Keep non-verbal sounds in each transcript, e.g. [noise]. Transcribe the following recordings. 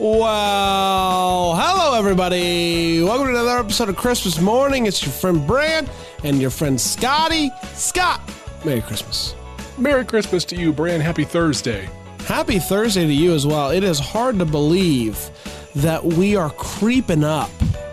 Well, hello everybody. Welcome to another episode of Christmas Morning. It's your friend Brand and your friend Scotty. Scott, Merry Christmas. Merry Christmas to you, Brand. Happy Thursday. Happy Thursday to you as well. It is hard to believe that we are creeping up,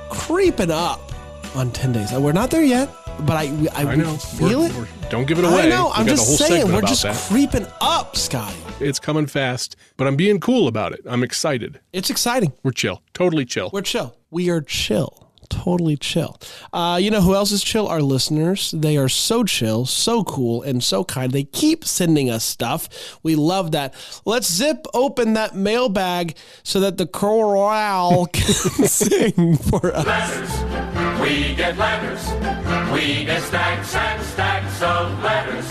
creeping up on 10 days. Uh, we're not there yet, but I, I, I know. feel We're- it. we're- don't give it away. I know. I'm just saying, we're just that. creeping up, Scotty. It's coming fast, but I'm being cool about it. I'm excited. It's exciting. We're chill. Totally chill. We're chill. We are chill. Totally chill. Uh, you know who else is chill? Our listeners. They are so chill, so cool, and so kind. They keep sending us stuff. We love that. Let's zip open that mailbag so that the chorale [laughs] can sing for us. Letters. We get letters. We get stacks and stacks of letters.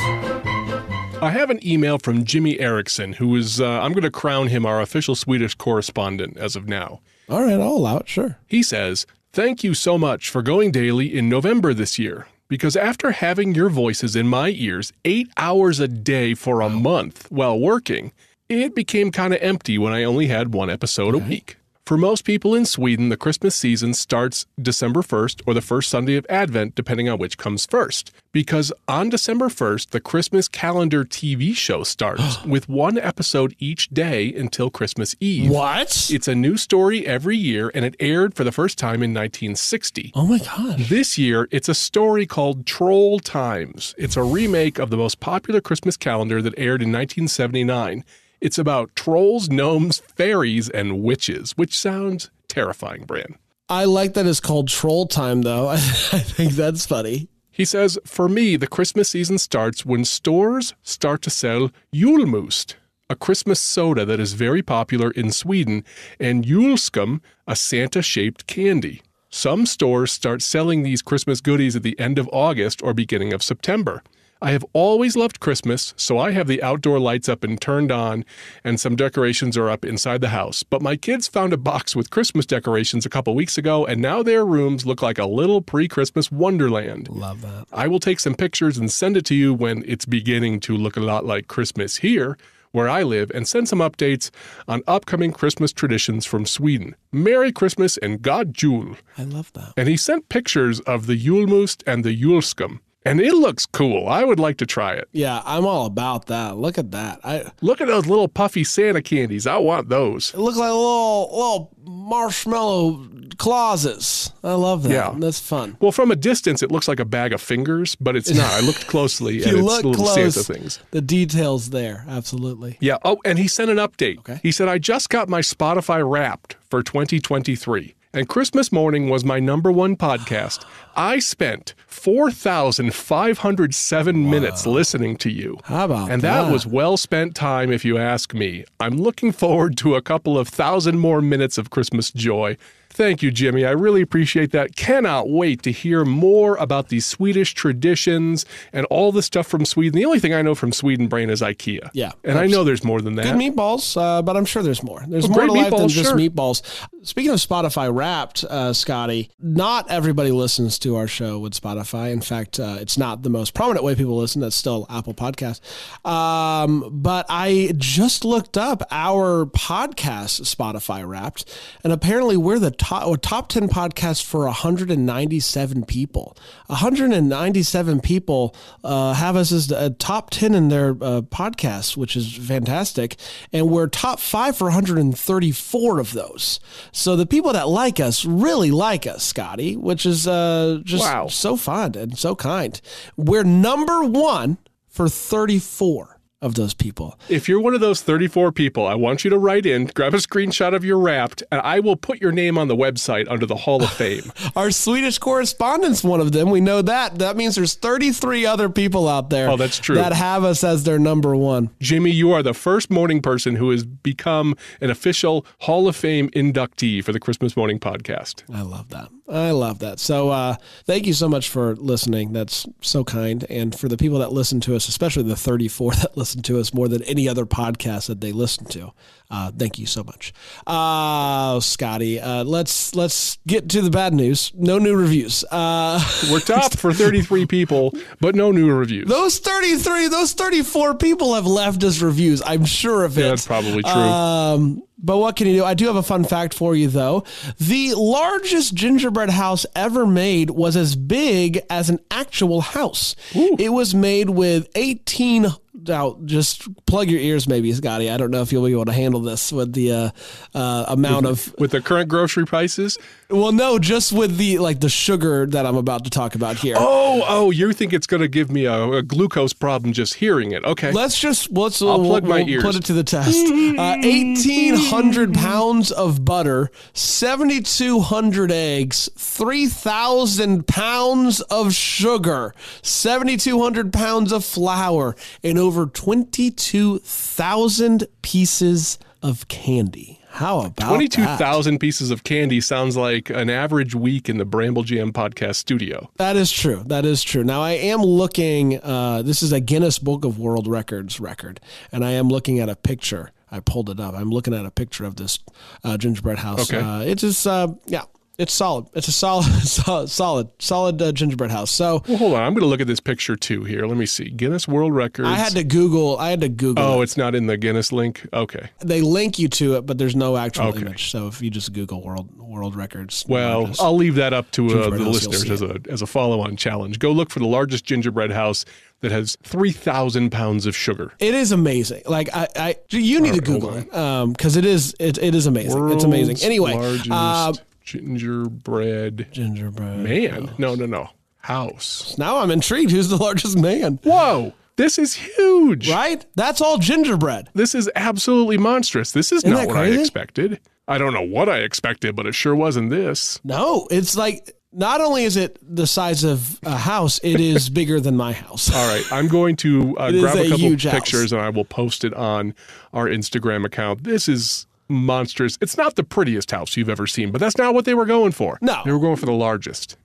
I have an email from Jimmy Erickson, who is, uh, I'm going to crown him our official Swedish correspondent as of now. All right, I'll allow it. Sure. He says, Thank you so much for going daily in November this year. Because after having your voices in my ears eight hours a day for a month while working, it became kind of empty when I only had one episode a week. For most people in Sweden, the Christmas season starts December 1st or the first Sunday of Advent, depending on which comes first. Because on December 1st, the Christmas calendar TV show starts [gasps] with one episode each day until Christmas Eve. What? It's a new story every year, and it aired for the first time in 1960. oh my God. This year, it's a story called Troll Times. It's a remake of the most popular Christmas calendar that aired in 1979. It's about trolls, gnomes, fairies, and witches, which sounds terrifying, Bran. I like that it's called Troll Time, though. [laughs] I think that's funny. He says, For me, the Christmas season starts when stores start to sell Julmust, a Christmas soda that is very popular in Sweden, and Julskum, a Santa shaped candy. Some stores start selling these Christmas goodies at the end of August or beginning of September. I have always loved Christmas, so I have the outdoor lights up and turned on, and some decorations are up inside the house. But my kids found a box with Christmas decorations a couple weeks ago, and now their rooms look like a little pre Christmas wonderland. Love that. I will take some pictures and send it to you when it's beginning to look a lot like Christmas here, where I live, and send some updates on upcoming Christmas traditions from Sweden. Merry Christmas and God Jul. I love that. And he sent pictures of the Julmust and the Julskum. And it looks cool. I would like to try it. Yeah, I'm all about that. Look at that. I Look at those little puffy Santa candies. I want those. it look like little little marshmallow closets. I love that. Yeah. That's fun. Well, from a distance, it looks like a bag of fingers, but it's not. I looked closely [laughs] and you it's look little close, Santa things. the details there. Absolutely. Yeah. Oh, and he sent an update. Okay. He said, I just got my Spotify wrapped for 2023. And Christmas morning was my number one podcast. I spent 4,507 minutes listening to you. How about And that that? was well spent time, if you ask me. I'm looking forward to a couple of thousand more minutes of Christmas joy. Thank you, Jimmy. I really appreciate that. Cannot wait to hear more about these Swedish traditions and all the stuff from Sweden. The only thing I know from Sweden, Brain, is IKEA. Yeah, And I know there's more than that. Good meatballs, uh, but I'm sure there's more. There's Oh, more to life than just sure. meatballs. Speaking of Spotify Wrapped, uh, Scotty, not everybody listens to our show with Spotify. In fact, uh, it's not the most prominent way people listen. That's still Apple Podcast. Um, but I just looked up our podcast Spotify Wrapped, and apparently we're the top top ten podcast for 197 people. 197 people uh, have us as a top 10 in their uh, podcasts, which is fantastic. And we're top five for 134 of those. So the people that like us really like us, Scotty, which is uh, just Wow. so fun and so kind. We're number one for 34 of those people. If you're one of those 34 people, I want you to write in, grab a screenshot of your wrapped, and I will put your name on the website under the Hall of Fame. [laughs] Our Swedish correspondent's one of them. We know that. That means there's 33 other people out there. Oh, that's true. That have us as their number one. Jimmy, you are the first morning person who has become an official Hall of Fame inductee for the Christmas Morning Podcast. I love that. I love that. So, uh, thank you so much for listening. That's so kind. And for the people that listen to us, especially the 34 [laughs] that listen to us more than any other podcast that they listen to, uh, thank you so much. Uh, Scotty, uh, let's let's get to the bad news. No new reviews. Uh, [laughs] We're top [laughs] for 33 people, but no new reviews. those 33, those 34 people have left us reviews. I'm sure of it. Yeah, that's probably true. Um, but what can you do? I do have a fun fact for you, though. The largest gingerbread house ever made was as big as an actual house. It was made with 18. Now, just plug your ears, maybe, Scotty. I don't know if you'll be able to handle this with the uh, uh, amount of. With the current grocery prices? Well, no, just with the like the sugar that I'm about to talk about here. Oh, oh, you think it's going to give me a, a glucose problem just hearing it? Okay. Let's just let's I'll we'll- plug my we'll ears. Put it to the test. Uh, Eighteen hundred pounds of butter, seventy two hundred eggs, three thousand pounds of sugar, seventy two hundred pounds of flour, and over two thousand pieces of candy. How about 22,000 pieces of candy sounds like an average week in the Bramble Jam podcast studio. That is true. That is true. Now I am looking. Uh, this is a Guinness Book of World Records record, and I am looking at a picture. I pulled it up. I'm looking at a picture of this uh, gingerbread house. Okay. Uh, it's just, uh, yeah, it's solid. It's a solid, [laughs] solid, solid, solid uh, gingerbread house. So Well, hold on. I'm going to look at this picture too here. Let me see. Guinness World Records. I had to Google. I had to Google. Oh, it. it's not in the Guinness link? Okay. They link you to it, but there's no actual Okay. image. So if you just Google world world records, Well, I'll leave that up to uh, the house, listeners as a as a follow on challenge. Go look for the largest gingerbread house that has three thousand pounds of sugar. It is amazing. Like I, I you need to Google it because it is it, it is amazing. it's amazing. Anyway, uh, gingerbread gingerbread. man. No, no, no. House. Now I'm intrigued. Who's the largest man? Whoa, this is huge. Right? That's all gingerbread. This is absolutely monstrous. This is Isn't not what I expected. I don't know what I expected, but it sure wasn't this. No, it's like not only is it the size of a house, it is [laughs] bigger than my house. All right, I'm going to uh, grab a a couple huge house. pictures and I will post it on our Instagram account. This is monstrous. It's not the prettiest house you've ever seen, but that's not what they were going for. No. they were going for the largest.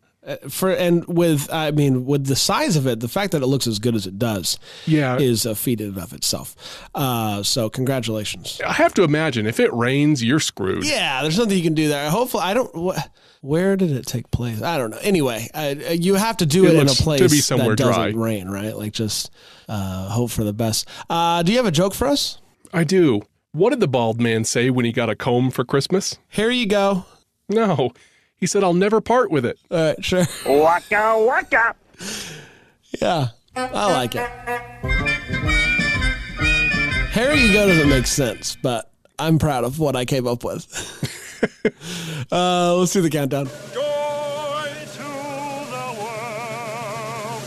For and with I mean with the size of it, the fact that it looks as good as it does, Yeah. is a feat in and of itself. Uh, so congratulations. I have to imagine if it rains, you're screwed. Yeah, there's nothing you can do there. Hopefully, I don't. Wh- where did it take place? I don't know. Anyway, I, you have to do It it, in a looks to place be somewhere that doesn't dry. rain, right? Like just uh, hope for the best. Uh, do you have a joke for us? I do. What did the bald man say when he got a comb for Christmas? Here you go. No, he said, "I'll never part with it." All right, sure. Waka waka. Yeah, I like it. Here you go doesn't make sense, but I'm proud of what I came up with. [laughs] uh, let's do the countdown. Joy to the world.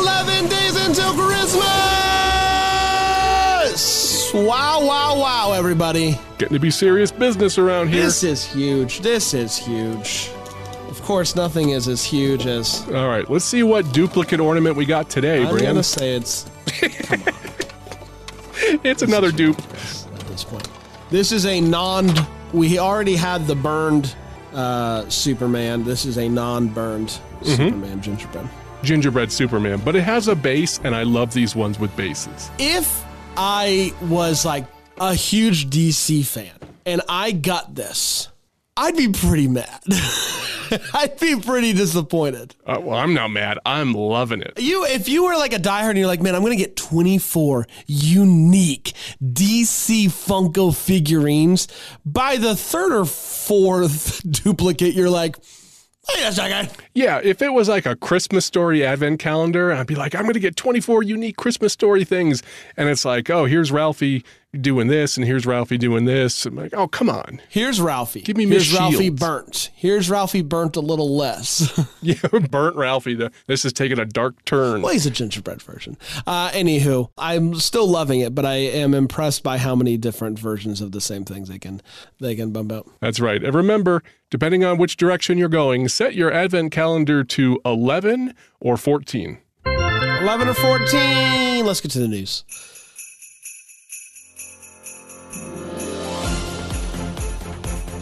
11 days until Christmas! Wow, wow, wow, everybody. Getting to be serious business around here. This is huge. This is huge. Of course, nothing is as huge as. All right, let's see what duplicate ornament we got today, I'm gonna say it's [laughs] It's another dupe. at this point. This is a non. We already had the burned uh, Superman. This is a non burned Mm-hmm. Superman gingerbread. gingerbread Superman, but it has a base, and I love these ones with bases. If I was like a huge DC fan and I got this, I'd be pretty mad. [laughs] I'd be pretty disappointed. Uh, well, I'm not mad. I'm loving it. You, if you were like a diehard and you're like, man, I'm gonna get 24 unique DC Funko figurines. By the third or fourth [laughs] duplicate, you're like, wait a second. Yeah, if it was like a Christmas story advent calendar, I'd be like, I'm going to get 24 unique Christmas story things. And it's like, oh, here's Ralphie doing this, and here's Ralphie doing this. I'm like, oh, come on. Here's Ralphie. Give me Here's Miss Ralphie Shields. burnt. Here's Ralphie burnt a little less. [laughs] [laughs] Yeah, burnt Ralphie. The- This is taking a dark turn. well, he's a gingerbread version. Uh, anywho, I'm still loving it, but I am impressed by how many different versions of the same things they can they can bump out. That's right. And remember, depending on which direction you're going, set your advent calendar to 11 or 14. 11 or 14. Let's get to the news.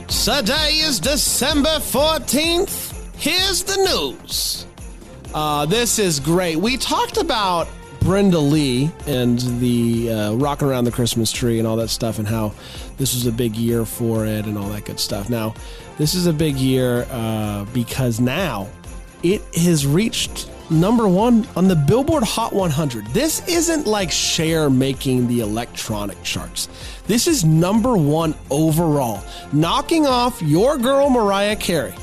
Today is December 14th. Here's the news. Uh, this is great. We talked about Brenda Lee and the uh, rocking around the Christmas tree and all that stuff, and how this was a big year for it and all that good stuff. Now, this is a big year uh, because now it has reached number one on the Billboard Hot 100. This isn't like Cher making the electronic charts. This is number one overall, knocking off your girl Mariah Carey.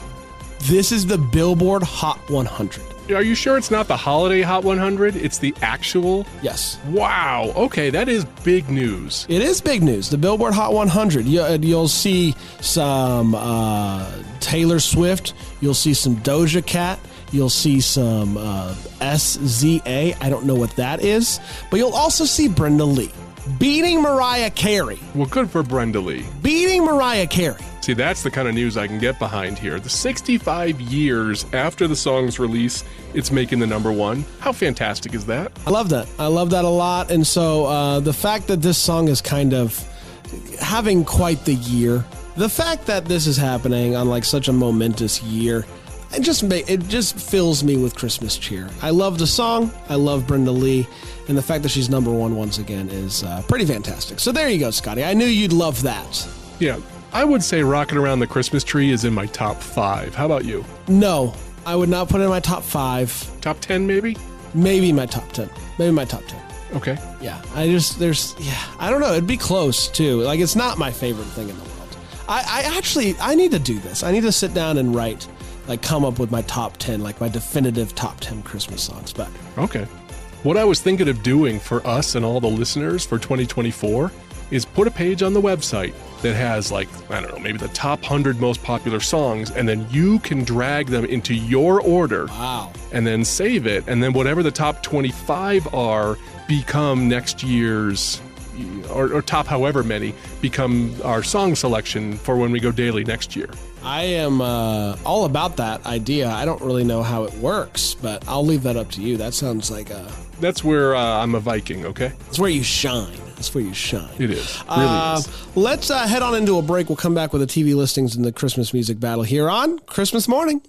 This is the Billboard Hot 100. Are you sure it's not the holiday Hot 100? It's the actual? Yes. Wow. Okay, that is big news. It is big news. The Billboard Hot 100. You, uh, you'll see some uh, Taylor Swift. You'll see some Doja Cat. You'll see some uh, SZA. I don't know what that is. But you'll also see Brenda Lee beating Mariah Carey. Well, good for Brenda Lee. Beating Mariah Carey. See, that's the kind of news I can get behind here. The 65 years after the song's release, it's making the number one. How fantastic is that? I love that. I love that a lot. And so uh, the fact that this song is kind of having quite the year, the fact that this is happening on like such a momentous year, it just ma- it just fills me with Christmas cheer. I love the song. I love Brenda Lee, and the fact that she's number one once again is uh, pretty fantastic. So there you go, Scotty. I knew you'd love that. Yeah, I would say Rocking Around the Christmas Tree is in my top five. How about you? No, I would not put it in my top five. Top 10, maybe? Maybe my top ten. Maybe my top ten. Okay. Yeah, I just there's yeah, I don't know. It'd be close too. Like it's not my favorite thing in the world. I, I actually I need to do this. I need to sit down and write, like, come up with my top ten, like my definitive top ten Christmas songs. But Okay. What I was thinking of doing for us and all the listeners for 2024 is put a page on the website that has, like, I don't know, maybe the top 100 most popular songs, and then you can drag them into your order wow, and then save it. And then whatever the top 25 are become next year's. Or, or top however many become our song selection for when we go daily next year. I am uh, all about that idea. I don't really know how it works, but I'll leave that up to you. That sounds like a That's where uh, I'm a Viking, okay? That's where you shine. It's where you shine. It is. Really Uh, is. let's uh, head on into a break. We'll come back with the TV listings and the Christmas music battle here on Christmas morning.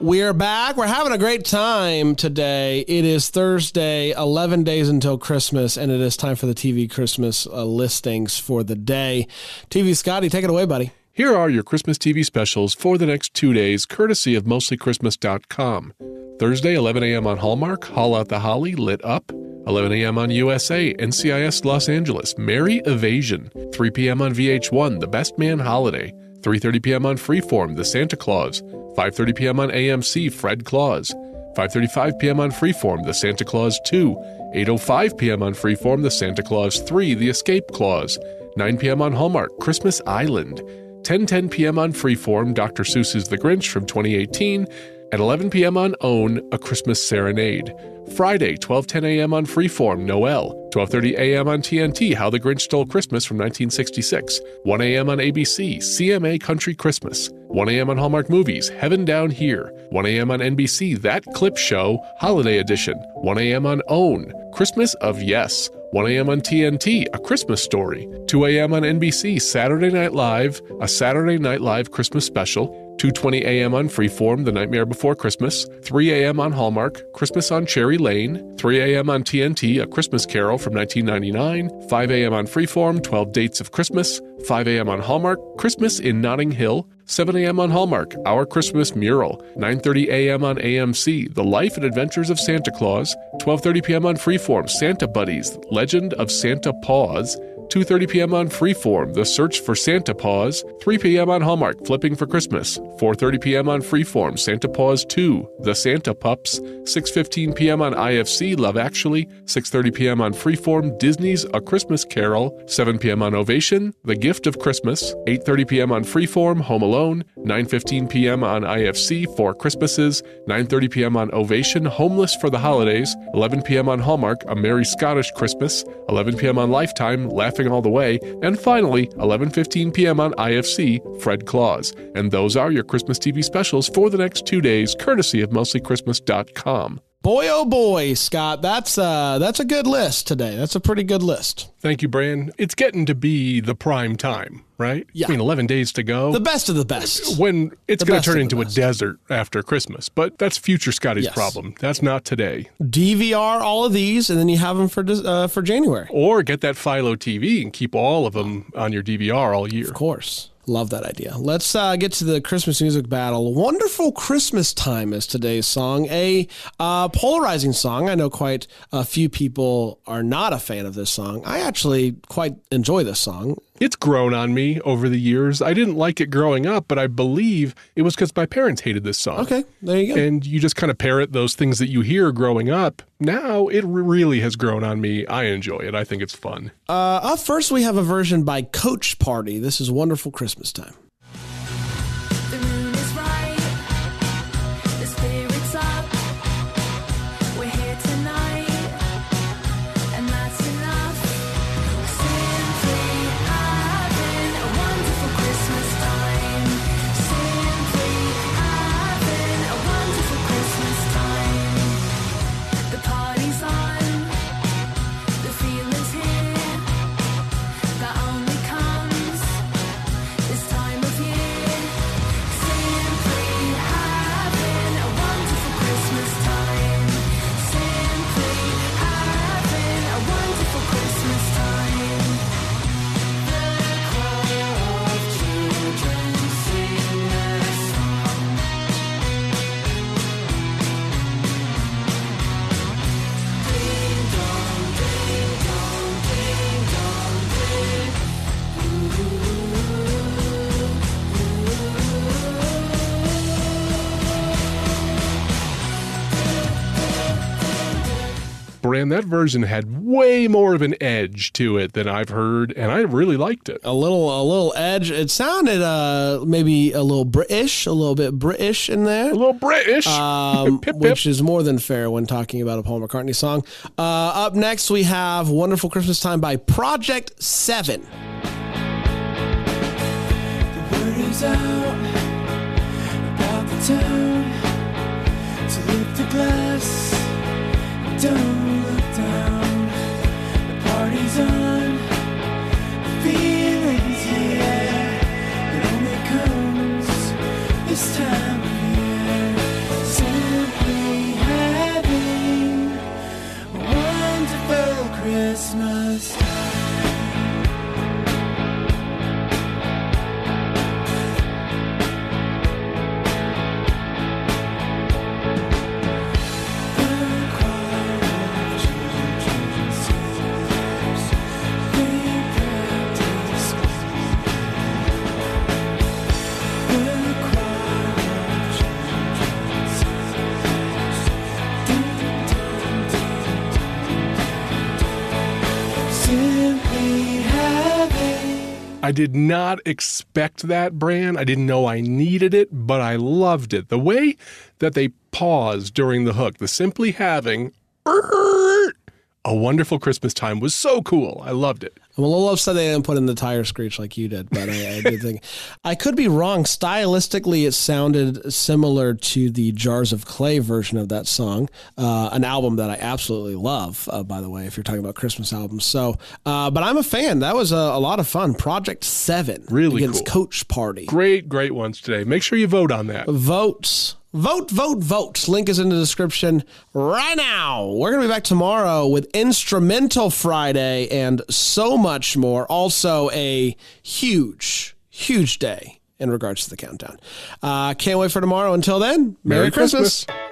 We're back. We're having a great time today. It is Thursday, 11 days until Christmas, and it is time for the TV Christmas uh, listings for the day. TV Scotty, take it away, buddy. Here are your Christmas TV specials for the next two days, courtesy of mostlychristmas.com. Thursday, 11 a.m. on Hallmark, Haul Out the Holly, Lit Up. 11 a.m. on USA, NCIS Los Angeles, Merry Evasion. 3 p.m. on VH1, The Best Man Holiday. 3.30 p.m. on Freeform, The Santa Clause. 5.30 p.m. on AMC, Fred Claus. 5.35 p.m. on Freeform, The Santa Clause 2. 8.05 p.m. on Freeform, The Santa Clause 3, The Escape Clause. 9 p.m. on Hallmark, Christmas Island. 10:10 p.m. on Freeform, Dr. Seuss's The Grinch from 2018. At 11 p.m. on OWN, A Christmas Serenade. Friday, 12:10 a.m. on Freeform, Noel. 12:30 a.m. on TNT, How the Grinch Stole Christmas from 1966. 1 a.m. on ABC, CMA Country Christmas. 1 a.m. on Hallmark Movies, Heaven Down Here. 1 a.m. on NBC, That Clip Show, Holiday Edition. 1 a.m. on OWN, Christmas of Yes. 1 a.m. on TNT, A Christmas Story. 2 a.m. on NBC, Saturday Night Live, a Saturday Night Live Christmas special. 2:20 a.m. on Freeform, The Nightmare Before Christmas. 3 a.m. on Hallmark, Christmas on Cherry Lane. 3 a.m. on TNT, A Christmas Carol from 1999. 5 a.m. on Freeform, 12 Dates of Christmas. 5 a.m. on Hallmark, Christmas in Notting Hill. 7 a.m. on Hallmark, Our Christmas Mural. 9:30 a.m. on AMC, The Life and Adventures of Santa Claus. 12:30 p.m. on Freeform, Santa Buddies, Legend of Santa Paws. 2:30 p.m. on Freeform, The Search for Santa Paws, 3 p.m. on Hallmark, Flipping for Christmas, 4:30 p.m. on Freeform, Santa Paws 2, The Santa Pups, 6:15 p.m. on IFC, Love Actually, 6:30 p.m. on Freeform, Disney's A Christmas Carol, 7 p.m. on Ovation, The Gift of Christmas, 8:30 p.m. on Freeform, Home Alone, 9:15 p.m. on IFC, Four Christmases, 9:30 p.m. on Ovation, Homeless for the Holidays, 11 p.m. on Hallmark, A Merry Scottish Christmas, 11 p.m. on Lifetime, Laughing All the Way, and finally 11:15 p.m. on IFC, Fred Claus. And those are your Christmas TV specials for the next 2 days courtesy of mostlychristmas.com. Boy, oh boy, Scott, that's uh, that's a good list today. That's a pretty good list. Thank you, Bran. It's getting to be the prime time, right? Yeah. I mean, 11 days to go. The best of the best. when it's going to turn into the a desert after Christmas, but that's future Scotty's Yes. problem. That's not today. DVR all of these, and then you have them for uh, for January. Or get that Philo TV and keep all of them on your DVR all year. Of course. Love that idea. Let's uh, get to the Christmas music battle. Wonderful Christmas Time is today's song, a uh, polarizing song. I know quite a few people are not a fan of this song. I actually quite enjoy this song. It's grown on me over the years. I didn't like it growing up, but I believe it was because my parents hated this song. Okay, there you go. And you just kind of parrot those things that you hear growing up. Now it re- really has grown on me. I enjoy it. I think it's fun. Uh, up first, we have a version by Coach Party. This is Wonderful Christmas Time. Bran, that version had way more of an edge to it than I've heard, and I really liked it. A little, a little edge. It sounded uh, maybe a little British, a little bit British in there. A little British. um, [laughs] Pip, pip. which is more than fair when talking about a Paul McCartney song. Uh, up next, we have "Wonderful Christmas Time" by Project Seven. word is out about the town. So lift the glass, don't look down. The party's on, I did not expect that, brand. I didn't know I needed it, but I loved it. The way that they paused during the hook, the simply having [laughs] a wonderful Christmas time was so cool. I loved it. Well, I'm a little upset they didn't put in the tire screech like you did, but I, I did think I could be wrong. Stylistically, it sounded similar to the Jars of Clay version of that song, uh, an album that I absolutely love. Uh, by the way, if you're talking about Christmas albums, so uh, but I'm a fan. That was a, a lot of fun. Project Seven, Really against cool. Coach Party. Great, great ones today. Make sure you vote on that. votes. Vote, vote, vote. Link is in the description right now. We're going to be back tomorrow with Instrumental Friday and so much more. Also, a huge, huge day in regards to the countdown. Uh, can't wait for tomorrow. Until then, Merry, Merry Christmas. Christmas.